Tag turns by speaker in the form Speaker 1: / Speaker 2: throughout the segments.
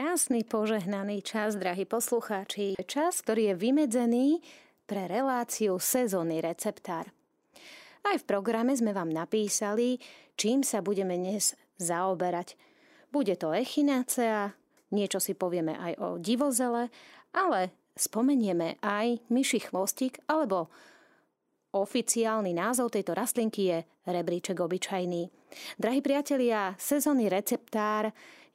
Speaker 1: Krásny, požehnaný čas, drahí poslucháči. Čas, ktorý je vymedzený pre reláciu sezónny receptár. Aj v programe sme vám napísali, čím sa budeme dnes zaoberať. Bude to echinácea, niečo si povieme aj o divozele, ale spomenieme aj myši chvostík alebo Oficiálny názov tejto rastlinky je rebríček obyčajný. Drahí priatelia, sezónny receptár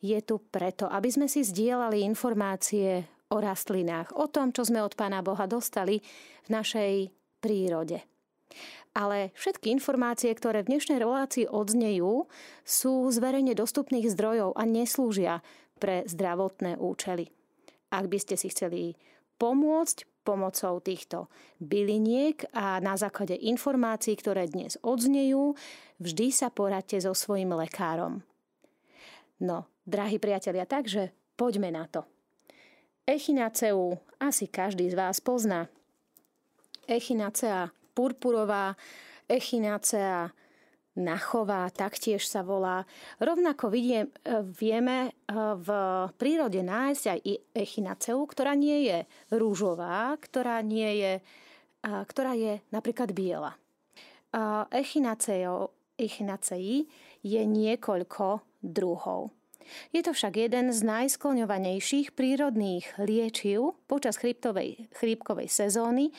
Speaker 1: je tu preto, aby sme si zdieľali informácie o rastlinách, o tom, čo sme od Pána Boha dostali v našej prírode. Ale všetky informácie, ktoré v dnešnej relácii odznejú, sú z verejne dostupných zdrojov a neslúžia pre zdravotné účely. Ak by ste si chceli pomôcť pomocou týchto byliniek a na základe informácií, ktoré dnes odznejú, vždy sa poradte so svojim lekárom. No, drahí priatelia, takže poďme na to. Echinaceu asi každý z vás pozná. Echinacea purpurová, echinacea nachová, taktiež sa volá. Rovnako vidie, e, vieme e, v prírode nájsť aj echinaceu, ktorá nie je rúžová, ktorá, nie je, ktorá je napríklad biela. Echinacei je niekoľko druhov. Je to však jeden z najskloňovanejších prírodných liečiv počas chrípkovej sezóny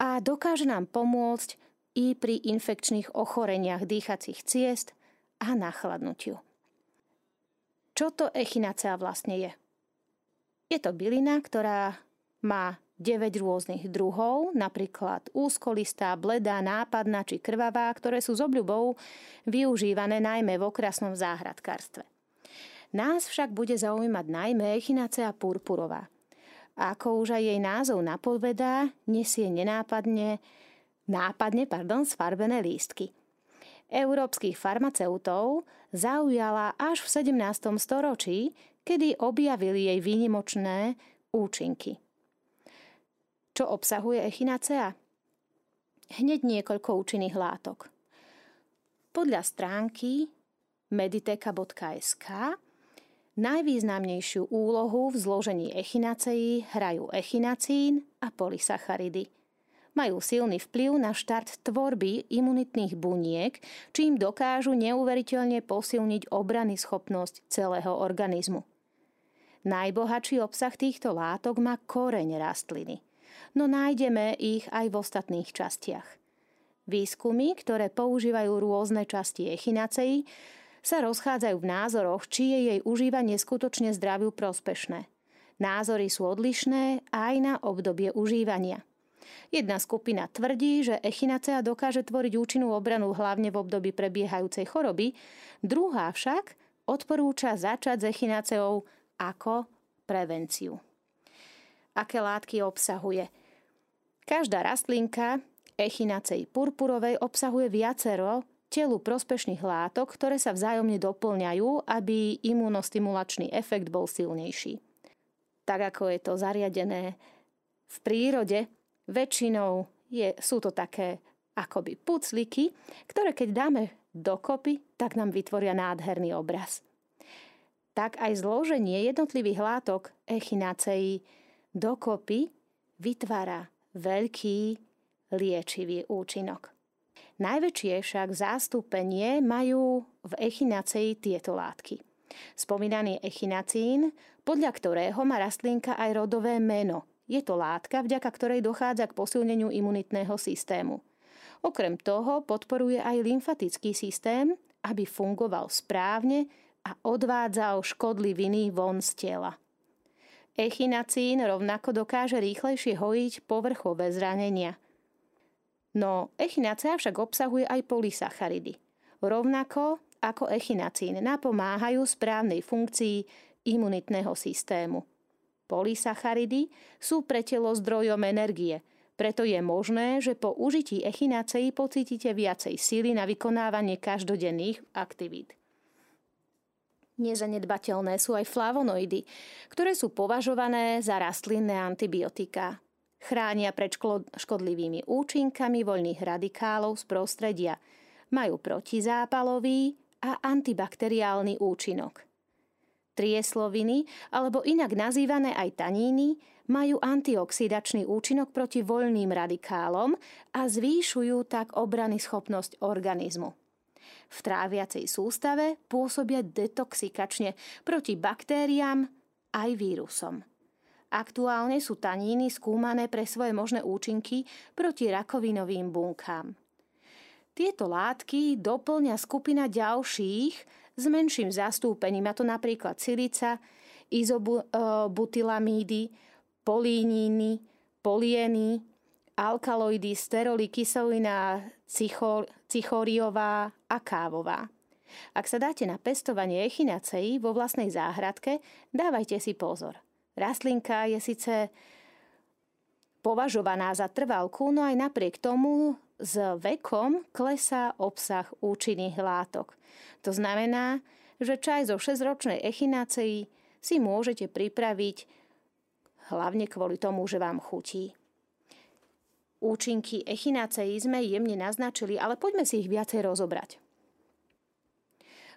Speaker 1: a dokáže nám pomôcť i pri infekčných ochoreniach dýchacích ciest a nachladnutiu. Čo to echinacea vlastne je? Je to bylina, ktorá má 9 rôznych druhov, napríklad úzkolistá, bledá, nápadná či krvavá, ktoré sú s obľubou využívané najmä v okrasnom záhradkárstve. Nás však bude zaujímať najmä echinacea purpurová. Ako už aj jej názov napovedá, nesie nenápadne nápadne pardon, sfarbené lístky. Európskych farmaceutov zaujala až v 17. storočí, kedy objavili jej výnimočné účinky. Čo obsahuje echinacea? Hneď niekoľko účinných látok. Podľa stránky mediteka.sk najvýznamnejšiu úlohu v zložení echinaceí hrajú echinacín a polysacharidy – majú silný vplyv na štart tvorby imunitných buniek, čím dokážu neuveriteľne posilniť obrany schopnosť celého organizmu. Najbohatší obsah týchto látok má koreň rastliny, no nájdeme ich aj v ostatných častiach. Výskumy, ktoré používajú rôzne časti echinaceí, sa rozchádzajú v názoroch, či je jej užívanie skutočne zdraviu prospešné. Názory sú odlišné aj na obdobie užívania. Jedna skupina tvrdí, že echinacea dokáže tvoriť účinnú obranu hlavne v období prebiehajúcej choroby, druhá však odporúča začať s echinaceou ako prevenciu. Aké látky obsahuje? Každá rastlinka echinacej purpurovej obsahuje viacero telu prospešných látok, ktoré sa vzájomne doplňajú, aby imunostimulačný efekt bol silnejší. Tak ako je to zariadené v prírode, Väčšinou je, sú to také akoby pucliky, ktoré keď dáme dokopy, tak nám vytvoria nádherný obraz. Tak aj zloženie jednotlivých látok echinaceí dokopy vytvára veľký liečivý účinok. Najväčšie však zástupenie majú v echinacei tieto látky. Spomínaný echinacín, podľa ktorého má rastlinka aj rodové meno – je to látka, vďaka ktorej dochádza k posilneniu imunitného systému. Okrem toho podporuje aj lymfatický systém, aby fungoval správne a odvádzal škodliviny von z tela. Echinacín rovnako dokáže rýchlejšie hojiť povrchové zranenia. No echinacea však obsahuje aj polysacharidy. Rovnako ako echinacín napomáhajú správnej funkcii imunitného systému. Polysacharidy sú pre telo zdrojom energie, preto je možné, že po užití echinacei pocítite viacej síly na vykonávanie každodenných aktivít. Nezanedbateľné sú aj flavonoidy, ktoré sú považované za rastlinné antibiotika. Chránia pred škodlivými účinkami voľných radikálov z prostredia. Majú protizápalový a antibakteriálny účinok. Triesloviny, alebo inak nazývané aj taníny, majú antioxidačný účinok proti voľným radikálom a zvýšujú tak obrany schopnosť organizmu. V tráviacej sústave pôsobia detoxikačne proti baktériám aj vírusom. Aktuálne sú taníny skúmané pre svoje možné účinky proti rakovinovým bunkám. Tieto látky doplňa skupina ďalších s menším zastúpením, a to napríklad silica, izobutylamídy, políníny, polieny, alkaloidy, steroly, kyselina cichoriová a kávová. Ak sa dáte na pestovanie echinaceí vo vlastnej záhradke, dávajte si pozor. Rastlinka je síce považovaná za trvalku, no aj napriek tomu s vekom klesá obsah účinných látok. To znamená, že čaj zo 6-ročnej echinacei si môžete pripraviť hlavne kvôli tomu, že vám chutí. Účinky echinacei sme jemne naznačili, ale poďme si ich viacej rozobrať.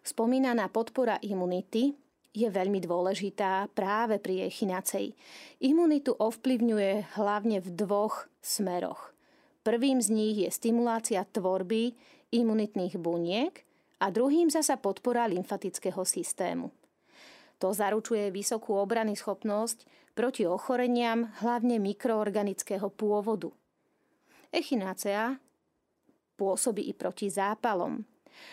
Speaker 1: Spomínaná podpora imunity je veľmi dôležitá práve pri echinacej. Imunitu ovplyvňuje hlavne v dvoch smeroch. Prvým z nich je stimulácia tvorby imunitných buniek a druhým zasa podpora lymfatického systému. To zaručuje vysokú obrany schopnosť proti ochoreniam, hlavne mikroorganického pôvodu. Echinacea pôsobí i proti zápalom.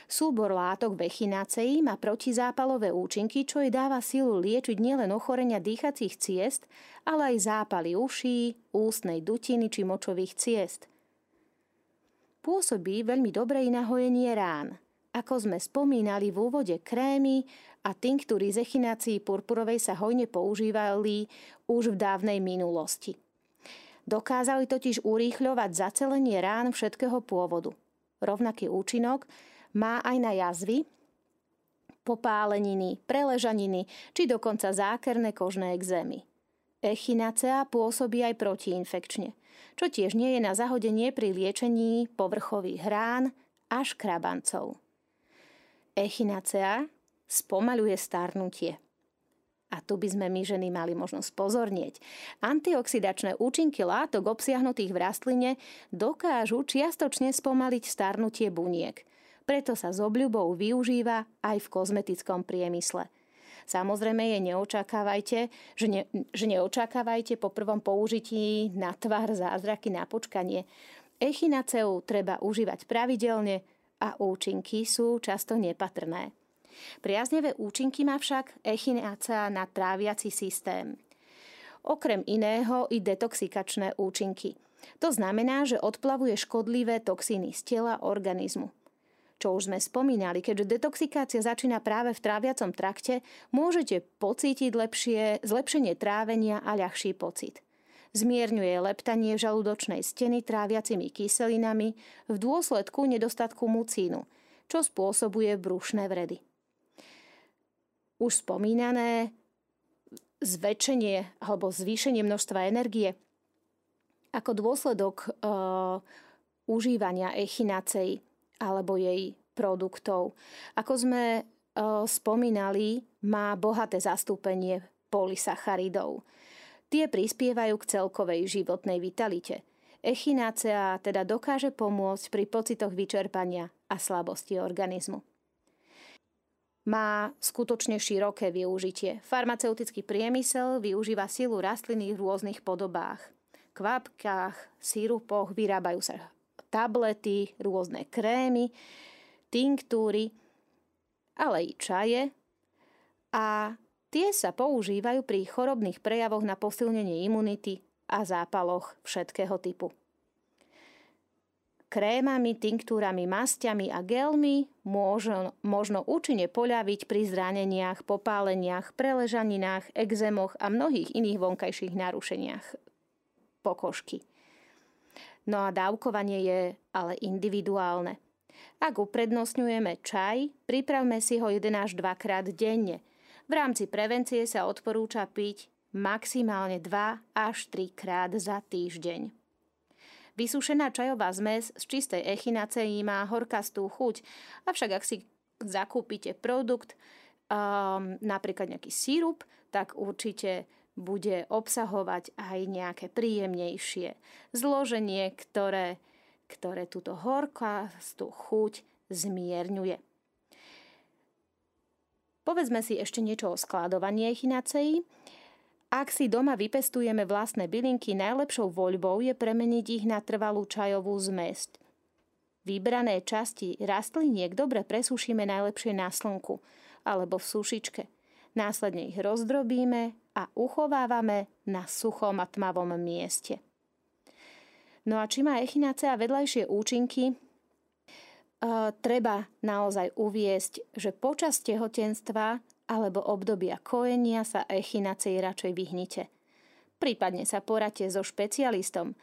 Speaker 1: Súbor látok v echinácei má protizápalové účinky, čo jej dáva silu liečiť nielen ochorenia dýchacích ciest, ale aj zápaly uší, ústnej dutiny či močových ciest. Pôsobí veľmi dobre i na hojenie rán – ako sme spomínali v úvode, krémy a tinktúry z echinácií purpurovej sa hojne používali už v dávnej minulosti. Dokázali totiž urýchľovať zacelenie rán všetkého pôvodu. Rovnaký účinok má aj na jazvy, popáleniny, preležaniny či dokonca zákerné kožné exémy. Echinacea pôsobí aj protiinfekčne, čo tiež nie je na zahodenie pri liečení povrchových rán a škrabancov. Echinacea spomaluje starnutie. A tu by sme my ženy mali možno spozornieť. Antioxidačné účinky látok obsiahnutých v rastline dokážu čiastočne spomaliť starnutie buniek. Preto sa s obľubou využíva aj v kozmetickom priemysle. Samozrejme je neočakávajte, že, ne, že neočakávajte po prvom použití na tvar zázraky na počkanie. Echinaceu treba užívať pravidelne, a účinky sú často nepatrné. Priaznevé účinky má však echinácia na tráviaci systém. Okrem iného i detoxikačné účinky. To znamená, že odplavuje škodlivé toxíny z tela organizmu. Čo už sme spomínali, keďže detoxikácia začína práve v tráviacom trakte, môžete pocítiť lepšie, zlepšenie trávenia a ľahší pocit. Zmierňuje leptanie žalúdočnej steny tráviacimi kyselinami v dôsledku nedostatku mucínu, čo spôsobuje brušné vredy. Už spomínané zväčšenie alebo zvýšenie množstva energie ako dôsledok e, užívania echinacej alebo jej produktov. Ako sme e, spomínali, má bohaté zastúpenie polysacharidov. Tie prispievajú k celkovej životnej vitalite. Echinácea teda dokáže pomôcť pri pocitoch vyčerpania a slabosti organizmu. Má skutočne široké využitie. Farmaceutický priemysel využíva silu rastliny v rôznych podobách. Kvapkách, sírupoch vyrábajú sa tablety, rôzne krémy, tinktúry, ale i čaje a Tie sa používajú pri chorobných prejavoch na posilnenie imunity a zápaloch všetkého typu. Krémami, tinktúrami, masťami a gelmi možno, možno účinne poľaviť pri zraneniach, popáleniach, preležaninách, exémoch a mnohých iných vonkajších narušeniach pokožky. No a dávkovanie je ale individuálne. Ak uprednostňujeme čaj, pripravme si ho 1 až 2 krát denne – v rámci prevencie sa odporúča piť maximálne 2 až 3 krát za týždeň. Vysušená čajová zmes z čistej echinaceí má horkastú chuť, avšak ak si zakúpite produkt um, napríklad nejaký sírup, tak určite bude obsahovať aj nejaké príjemnejšie zloženie, ktoré, ktoré túto horkastú chuť zmierňuje. Povedzme si ešte niečo o skladovaní echinaceí. Ak si doma vypestujeme vlastné bylinky, najlepšou voľbou je premeniť ich na trvalú čajovú zmesť. Vybrané časti rastliniek dobre presúšime najlepšie na slnku alebo v sušičke. Následne ich rozdrobíme a uchovávame na suchom a tmavom mieste. No a či má echinácea vedľajšie účinky, Uh, treba naozaj uviesť, že počas tehotenstva alebo obdobia kojenia sa echinacej radšej vyhnite. Prípadne sa poradte so špecialistom.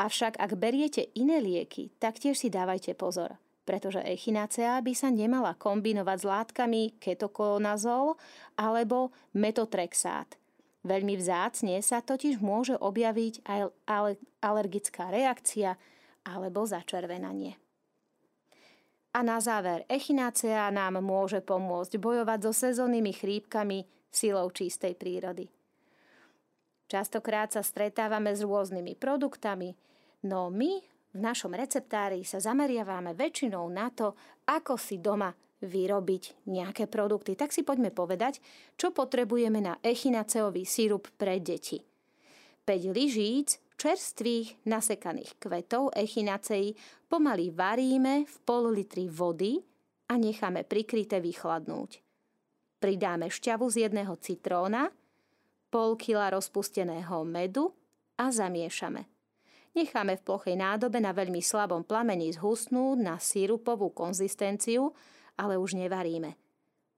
Speaker 1: Avšak ak beriete iné lieky, tak tiež si dávajte pozor, pretože echinacea by sa nemala kombinovať s látkami ketokonazol alebo metotrexát. Veľmi vzácne sa totiž môže objaviť aj alergická reakcia alebo začervenanie. A na záver, echinácea nám môže pomôcť bojovať so sezónnymi chrípkami silou čistej prírody. Častokrát sa stretávame s rôznymi produktami, no my v našom receptári sa zameriavame väčšinou na to, ako si doma vyrobiť nejaké produkty. Tak si poďme povedať, čo potrebujeme na echinaceový sírup pre deti. 5 lyžíc čerstvých nasekaných kvetov echinaceí pomaly varíme v pol litri vody a necháme prikryté vychladnúť. Pridáme šťavu z jedného citróna, pol kila rozpusteného medu a zamiešame. Necháme v plochej nádobe na veľmi slabom plamení zhusnúť na sírupovú konzistenciu, ale už nevaríme.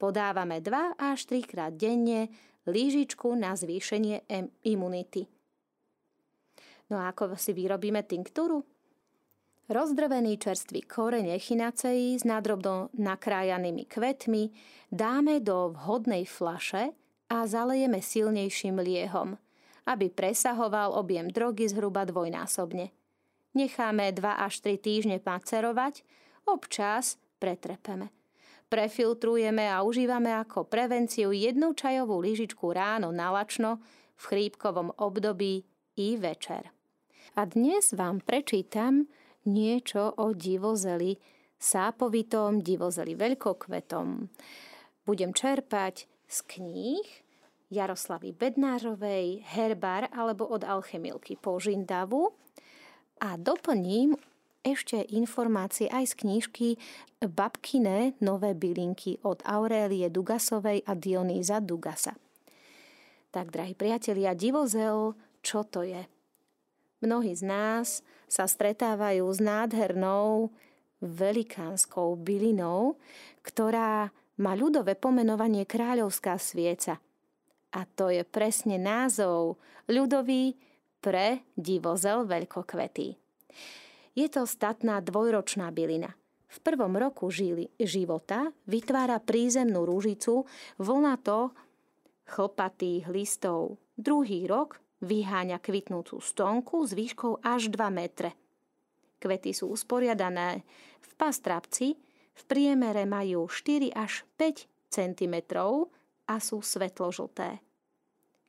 Speaker 1: Podávame 2 až 3 krát denne lížičku na zvýšenie imunity. No a ako si vyrobíme tinktúru? Rozdrvený čerstvý koreň echinaceí s nadrobno nakrájanými kvetmi dáme do vhodnej flaše a zalejeme silnejším liehom, aby presahoval objem drogy zhruba dvojnásobne. Necháme 2 až 3 týždne macerovať, občas pretrepeme. Prefiltrujeme a užívame ako prevenciu jednu čajovú lyžičku ráno nalačno v chrípkovom období i večer. A dnes vám prečítam niečo o divozeli sápovitom, divozeli veľkokvetom. Budem čerpať z kníh Jaroslavy Bednárovej, Herbar alebo od Alchemilky Požindavu a doplním ešte informácie aj z knížky Babkine nové bylinky od Aurélie Dugasovej a Dionýza Dugasa. Tak, drahí priatelia, divozel, čo to je? Mnohí z nás sa stretávajú s nádhernou velikánskou bylinou, ktorá má ľudové pomenovanie kráľovská svieca. A to je presne názov ľudový pre divozel veľkokvety. Je to statná dvojročná bylina. V prvom roku žili, života vytvára prízemnú rúžicu vlnato chlpatých listov. Druhý rok Vyháňa kvitnúcu stonku s výškou až 2 metre. Kvety sú usporiadané v pastrapci, v priemere majú 4 až 5 cm a sú svetložlté.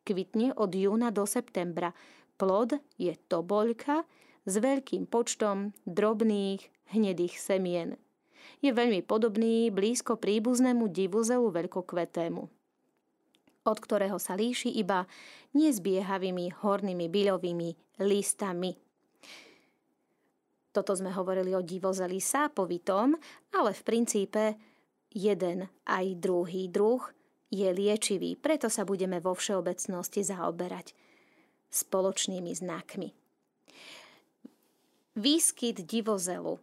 Speaker 1: Kvitne od júna do septembra. Plod je toboľka s veľkým počtom drobných hnedých semien. Je veľmi podobný blízko príbuznému divuzelu veľkokvetému od ktorého sa líši iba nezbiehavými hornými byľovými listami. Toto sme hovorili o divozeli sápovitom, ale v princípe jeden aj druhý druh je liečivý, preto sa budeme vo všeobecnosti zaoberať spoločnými znakmi. Výskyt divozelu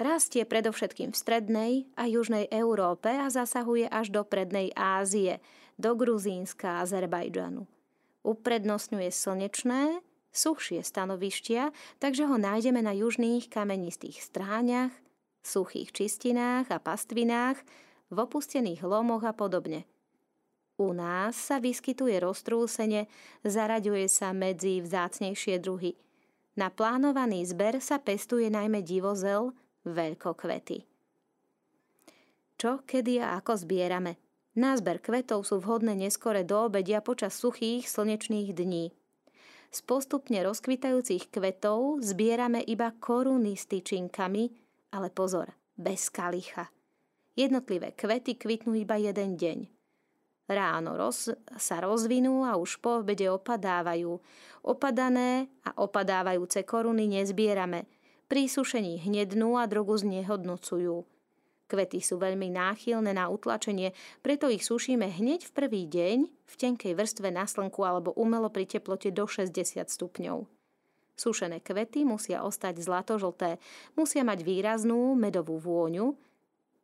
Speaker 1: rastie predovšetkým v strednej a južnej Európe a zasahuje až do prednej Ázie – do Gruzínska a Azerbajdžanu. Uprednostňuje slnečné, suchšie stanovištia, takže ho nájdeme na južných kamenistých stráňach, suchých čistinách a pastvinách, v opustených lomoch a podobne. U nás sa vyskytuje roztrúsene, zaraďuje sa medzi vzácnejšie druhy. Na plánovaný zber sa pestuje najmä divozel, veľkokvety. Čo, kedy a ako zbierame – Na zber kvetov sú vhodné neskore do obedia počas suchých slnečných dní. Z postupne rozkvitajúcich kvetov zbierame iba koruny s tyčinkami, ale pozor, bez kalicha. Jednotlivé kvety kvitnú iba jeden deň. Ráno roz, sa rozvinú a už po obede opadávajú. Opadané a opadávajúce koruny nezbierame. Pri sušení hnednú a drogu znehodnocujú. Kvety sú veľmi náchylné na utlačenie, preto ich sušíme hneď v prvý deň v tenkej vrstve na slnku alebo umelo pri teplote do 60 stupňov. Sušené kvety musia ostať zlatožlté, musia mať výraznú medovú vôňu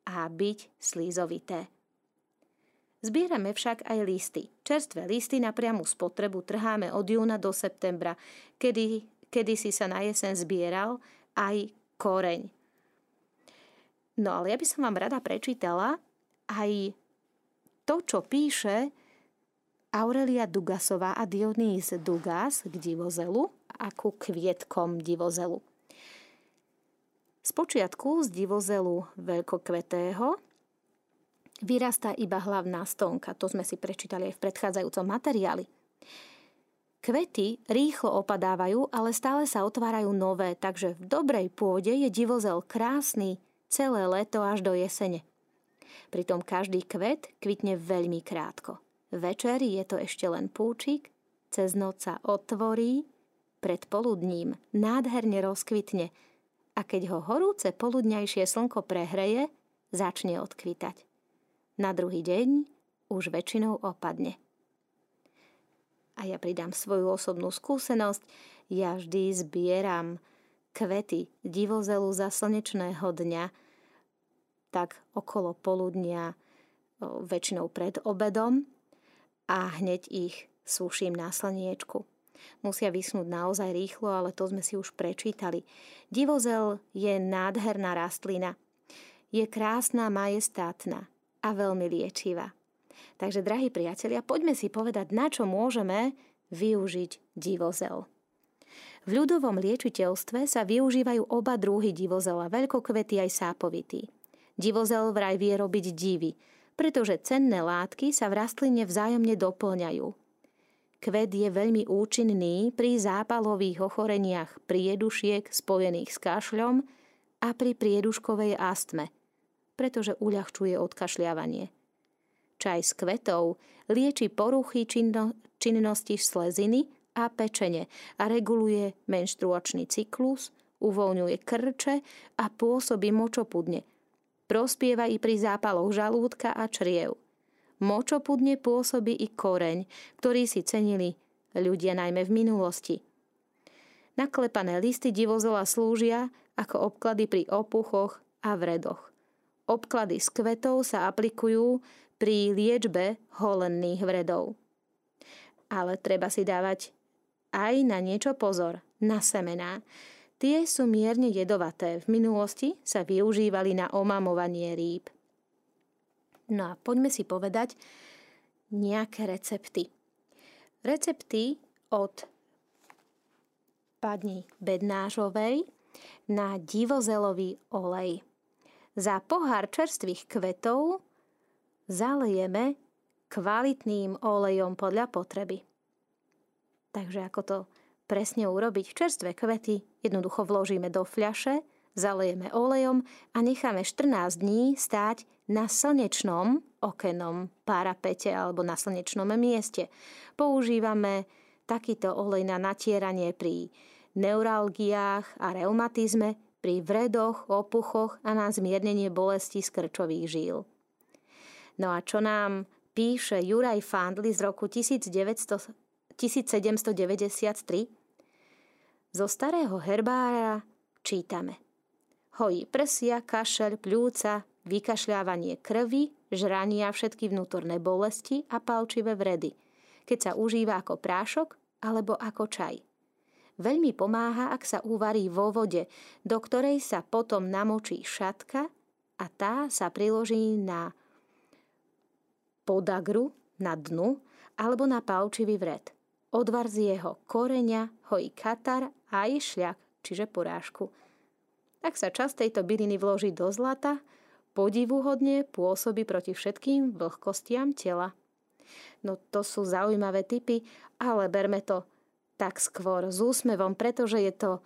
Speaker 1: a byť slízovité. Zbierame však aj listy. Čerstvé listy na priamu spotrebu trháme od júna do septembra, kedy, kedy si sa na jesen zbieral aj koreň. No ale ja by som vám rada prečítala aj to, čo píše Aurelia Dugasová a Dionys Dugas k divozelu a ku kvietkom divozelu. Spočiatku z divozelu veľkokvetého vyrastá iba hlavná stonka. To sme si prečítali aj v predchádzajúcom materiáli. Kvety rýchlo opadávajú, ale stále sa otvárajú nové, takže v dobrej pôde je divozel krásny, celé leto až do jesene. Pritom každý kvet kvitne veľmi krátko. Večer je to ešte len púčik, cez noc sa otvorí, pred poludním nádherne rozkvitne a keď ho horúce poludňajšie slnko prehreje, začne odkvitať. Na druhý deň už väčšinou opadne. A ja pridám svoju osobnú skúsenosť, ja vždy zbieram kvety divozelu za slnečného dňa, tak okolo poludnia, väčšinou pred obedom a hneď ich suším na slniečku. Musia vysnúť naozaj rýchlo, ale to sme si už prečítali. Divozel je nádherná rastlina. Je krásna, majestátna a veľmi liečivá. Takže, drahí priatelia, poďme si povedať, na čo môžeme využiť divozel. V ľudovom liečiteľstve sa využívajú oba druhy divozela, veľkokvety aj sápovitý. Divozel vraj vie robiť divy, pretože cenné látky sa v rastline vzájomne doplňajú. Kvet je veľmi účinný pri zápalových ochoreniach priedušiek spojených s kašľom a pri prieduškovej astme, pretože uľahčuje odkašľavanie. Čaj s kvetov lieči poruchy činno, činnosti sleziny a pečene a reguluje menštruačný cyklus, uvoľňuje krče a pôsobí močopudne. Prospieva i pri zápaloch žalúdka a čriev. Močopudne pôsobí i koreň, ktorý si cenili ľudia najmä v minulosti. Naklepané listy divozela slúžia ako obklady pri opuchoch a vredoch. Obklady z kvetov sa aplikujú pri liečbe holenných vredov. Ale treba si dávať aj na niečo pozor, na semená. Tie sú mierne jedovaté. V minulosti sa využívali na omamovanie rýb. No a poďme si povedať nejaké recepty. Recepty od pani Bednážovej na divozelový olej. Za pohár čerstvých kvetov zalejeme kvalitným olejom podľa potreby. Takže ako to presne urobiť? Čerstvé kvety jednoducho vložíme do fľaše, zalejeme olejom a necháme 14 dní stáť na slnečnom okenom parapete alebo na slnečnom mieste. Používame takýto olej na natieranie pri neuralgiách a reumatizme, pri vredoch, opuchoch a na zmiernenie bolesti z krčových žíl. No a čo nám píše Juraj Fandli z roku 1900, 1793 zo starého herbára čítame. Hojí prsia, kašel, pľúca, vykašľávanie krvi, žrania, všetky vnútorné bolesti a palčivé vredy, keď sa užíva ako prášok alebo ako čaj. Veľmi pomáha, ak sa uvarí vo vode, do ktorej sa potom namočí šatka a tá sa priloží na podagru, na dnu alebo na palčivý vred. Odvar z jeho koreňa hojí katar a aj šľak, čiže porážku. Ak sa časť tejto byliny vloží do zlata, Podivuhodne pôsobí proti všetkým vlhkostiam tela. No to sú zaujímavé typy, ale berme to tak skôr s úsmevom, pretože je to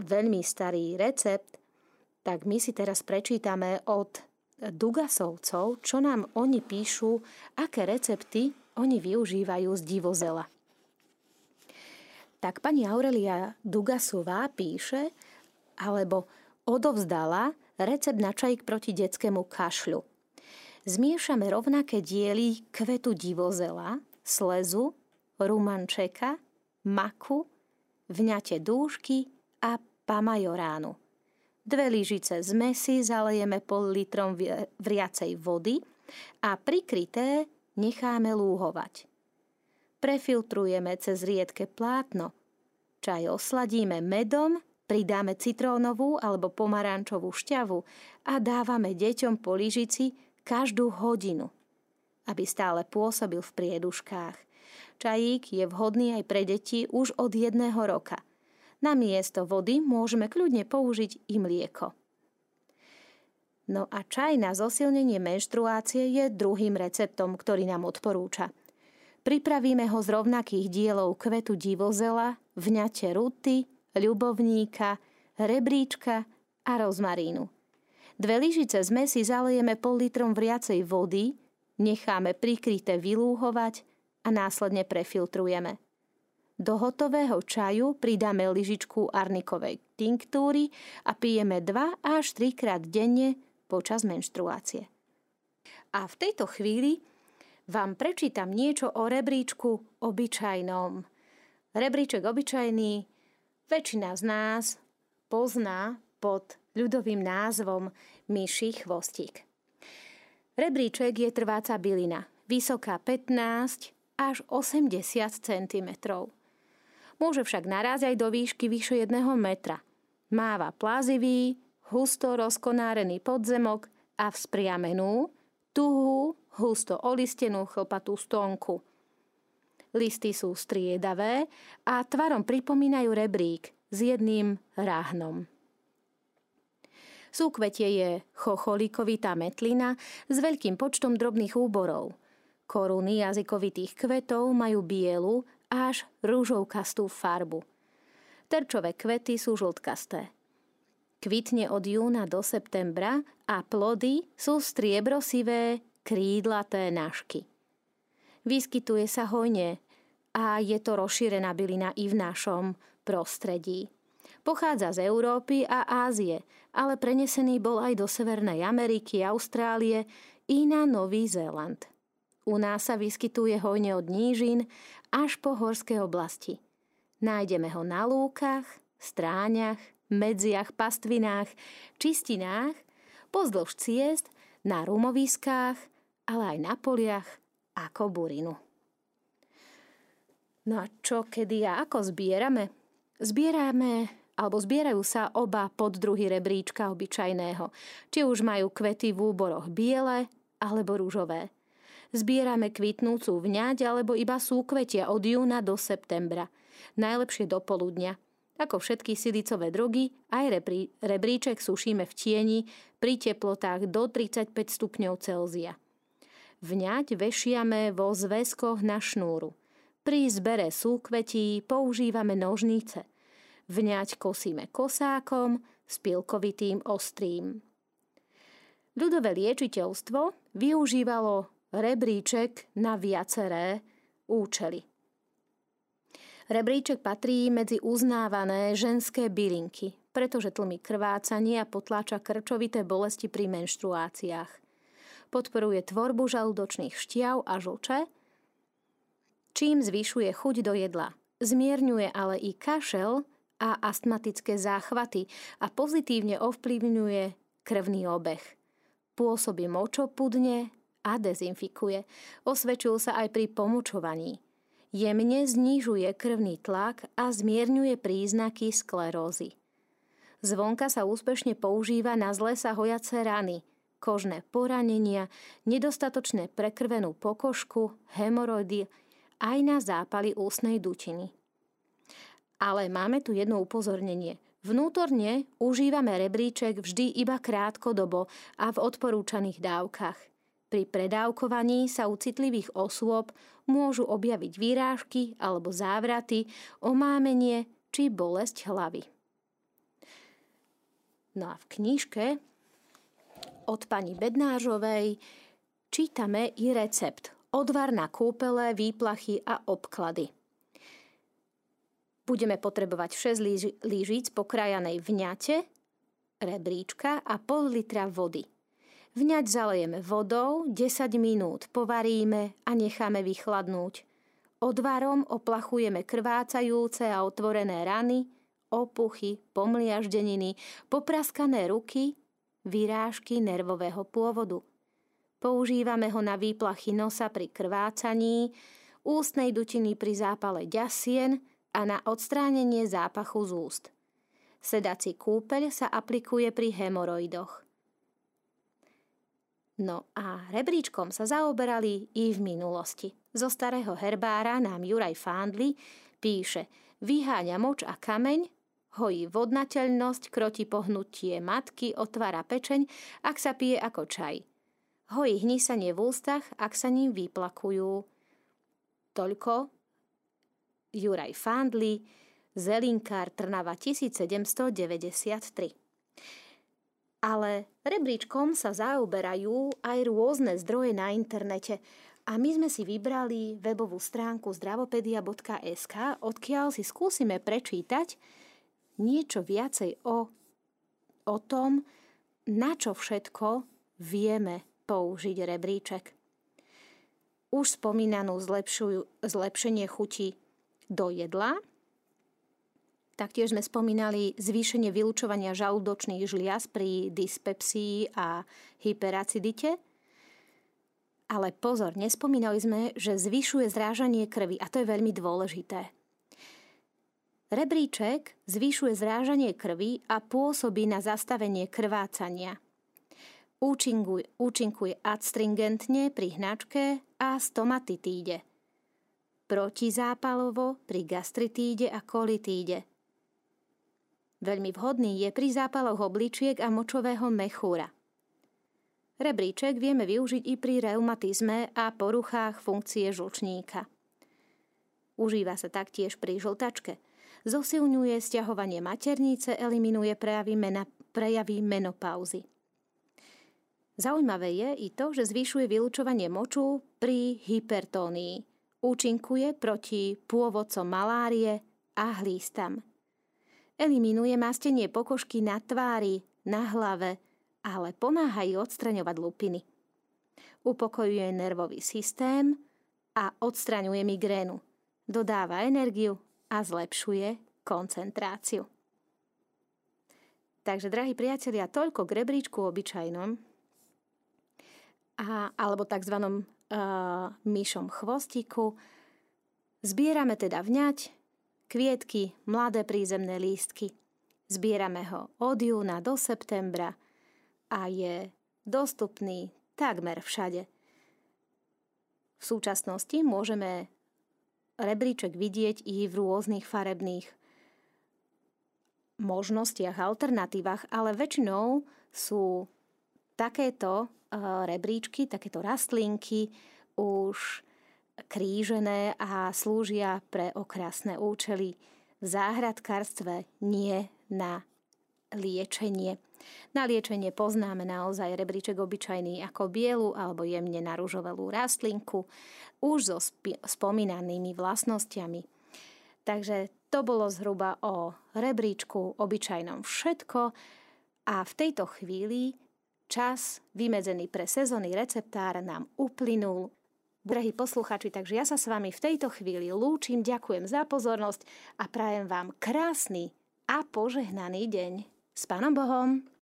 Speaker 1: veľmi starý recept, tak my si teraz prečítame od Dugasovcov, čo nám oni píšu, aké recepty oni využívajú z divozela. Tak pani Aurelia Dugasová píše, alebo odovzdala recept na čajík proti detskému kašľu. Zmiešame rovnaké diely kvetu divozela, slezu, rumančeka, maku, vňate dúšky a pamajoránu. Dve lyžice zmesi zalejeme pol litrom vriacej vody a prikryté necháme lúhovať. Prefiltrujeme cez riedke plátno. Čaj osladíme medom, pridáme citrónovú alebo pomarančovú šťavu a dávame deťom po lyžici každú hodinu, aby stále pôsobil v prieduškách. Čajík je vhodný aj pre deti už od jedného roka – na miesto vody môžeme kľudne použiť i mlieko. No a čaj na zosilnenie menštruácie je druhým receptom, ktorý nám odporúča. Pripravíme ho z rovnakých dielov kvetu divozela, vňate ruty, ľubovníka, rebríčka a rozmarínu. Dve lyžice zmesi zalejeme pol litrom vriacej vody, necháme prikryté vylúhovať a následne prefiltrujeme. Do hotového čaju pridáme lyžičku arnikovej tinktúry a pijeme 2 až 3 krát denne počas menštruácie. A v tejto chvíli vám prečítam niečo o rebríčku obyčajnom. Rebríček obyčajný väčšina z nás pozná pod ľudovým názvom myší chvostík. Rebríček je trváca bylina, vysoká 15 až 80 cm. Môže však narázť aj do výšky vyše jedného metra. Máva plázivý, husto rozkonárený podzemok a vzpriamenú, tuhú, husto olistenú chlpatú stonku. Listy sú striedavé a tvarom pripomínajú rebrík s jedným ráhnom. Súkvetie je chocholíkovitá metlina s veľkým počtom drobných úborov. Koruny jazykovitých kvetov majú bielu až rúžovkastú farbu. Terčové kvety sú žltkasté. Kvitne od júna do septembra a plody sú striebrosivé, krídlaté nášky. Vyskytuje sa hojne a je to rozšírená bylina i v našom prostredí. Pochádza z Európy a Ázie, ale prenesený bol aj do Severnej Ameriky, Austrálie i na Nový Zéland. U nás sa vyskytuje hojne od nížin až po horské oblasti. Nájdeme ho na lúkach, stráňach, medziach, pastvinách, čistinách, pozdĺž ciest, na rumoviskách, ale aj na poliach ako burinu. No a čo, kedy a ako zbierame? Zbierame alebo zbierajú sa oba poddruhy rebríčka obyčajného, či už majú kvety v úboroch biele alebo rúžové. Zbierame kvitnúcu vňať alebo iba súkvetia od júna do septembra. Najlepšie do poludnia. Ako všetky silicové drogy, aj rebrí, rebríček sušíme v tieni pri teplotách do 35 stupňov Celzia. Vňať vešiame vo zväzkoch na šnúru. Pri zbere súkvetí používame nožnice. Vňať kosíme kosákom s pilkovitým ostrým. Ľudové liečiteľstvo využívalo rebríček na viaceré účely. Rebríček patrí medzi uznávané ženské bylinky, pretože tlmi krvácanie a potláča krčovité bolesti pri menštruáciách. Podporuje tvorbu žalúdočných šťav a žlče, čím zvyšuje chuť do jedla. Zmierňuje ale i kašel a astmatické záchvaty a pozitívne ovplyvňuje krvný obeh. Pôsobí močopudne, a dezinfikuje. Osvedčil sa aj pri pomučovaní. Jemne znižuje krvný tlak a zmierňuje príznaky sklerózy. Zvonka sa úspešne používa na zle sa hojace rany, kožné poranenia, nedostatočné prekrvenú pokožku, hemoroidy, aj na zápaly ústnej dutiny. Ale máme tu jedno upozornenie. Vnútorne užívame rebríček vždy iba krátkodobo a v odporúčaných dávkach. Pri predávkovaní sa u citlivých osôb môžu objaviť výrážky alebo závraty, omámenie či bolesť hlavy. No a v knižke od pani Bednážovej čítame i recept odvar na kúpele, výplachy a obklady. Budeme potrebovať 6 lížic pokrajanej vňate, rebríčka a pol litra vody. Vňať zalejeme vodou, 10 minút povaríme a necháme vychladnúť. Odvarom oplachujeme krvácajúce a otvorené rany, opuchy, pomliaždeniny, popraskané ruky, vyrážky nervového pôvodu. Používame ho na výplachy nosa pri krvácaní, ústnej dutiny pri zápale ďasien a na odstránenie zápachu z úst. Sedací kúpeľ sa aplikuje pri hemoroidoch. No a rebríčkom sa zaoberali i v minulosti. Zo starého herbára nám Juraj Fándli píše Vyháňa moč a kameň, hojí vodnateľnosť, kroti pohnutie matky, otvára pečeň, ak sa pije ako čaj. Hojí hnísanie v ústach, ak sa ním vyplakujú. Toľko Juraj Fandli, Zelinkár Trnava 1793. Ale rebríčkom sa zaoberajú aj rôzne zdroje na internete a my sme si vybrali webovú stránku zdravopedia.sk, odkiaľ si skúsime prečítať niečo viacej o, o tom, na čo všetko vieme použiť rebríček. Už spomínanú zlepšenie chuti do jedla. Taktiež sme spomínali zvýšenie vylúčovania žalúdočných žliaz pri dyspepsii a hyperacidite. Ale pozor, nespomínali sme, že zvyšuje zrážanie krvi a to je veľmi dôležité. Rebríček zvyšuje zrážanie krvi a pôsobí na zastavenie krvácania. Účinkuje, účinkuje adstringentne pri hnačke a stomatitíde protizápalovo pri gastritíde a kolitíde. Veľmi vhodný je pri zápaloch obličiek a močového mechúra. Rebríček vieme využiť i pri reumatizme a poruchách funkcie žlčníka. Užíva sa taktiež pri žltačke. Zosilňuje stiahovanie maternice, eliminuje prejavy, mena, prejavy menopauzy. Zaujímavé je i to, že zvyšuje vylúčovanie moču pri hypertónii – Účinkuje proti pôvodcom malárie a hlístam. Eliminuje mastenie pokožky na tvári, na hlave, ale pomáha i odstraňovať lupiny. Upokojuje nervový systém a odstraňuje migrénu. Dodáva energiu a zlepšuje koncentráciu. Takže, drahí priatelia, toľko k rebríčku obyčajnom a, alebo tzv uh, myšom chvostiku. Zbierame teda vňať, kvietky, mladé prízemné lístky. Zbierame ho od júna do septembra a je dostupný takmer všade. V súčasnosti môžeme rebríček vidieť i v rôznych farebných možnostiach, alternatívach, ale väčšinou sú takéto rebríčky, takéto rastlinky už krížené a slúžia pre okrasné účely. V záhradkárstve nie na liečenie. Na liečenie poznáme naozaj rebríček obyčajný ako bielu alebo jemne naružovelú rastlinku už so spi- spomínanými vlastnosťami. Takže to bolo zhruba o rebríčku obyčajnom všetko a v tejto chvíli Čas vymedzený pre sezónny receptár nám uplynul. Drahí posluchači, takže ja sa s vami v tejto chvíli lúčim, ďakujem za pozornosť a prajem vám krásny a požehnaný deň. S Pánom Bohom!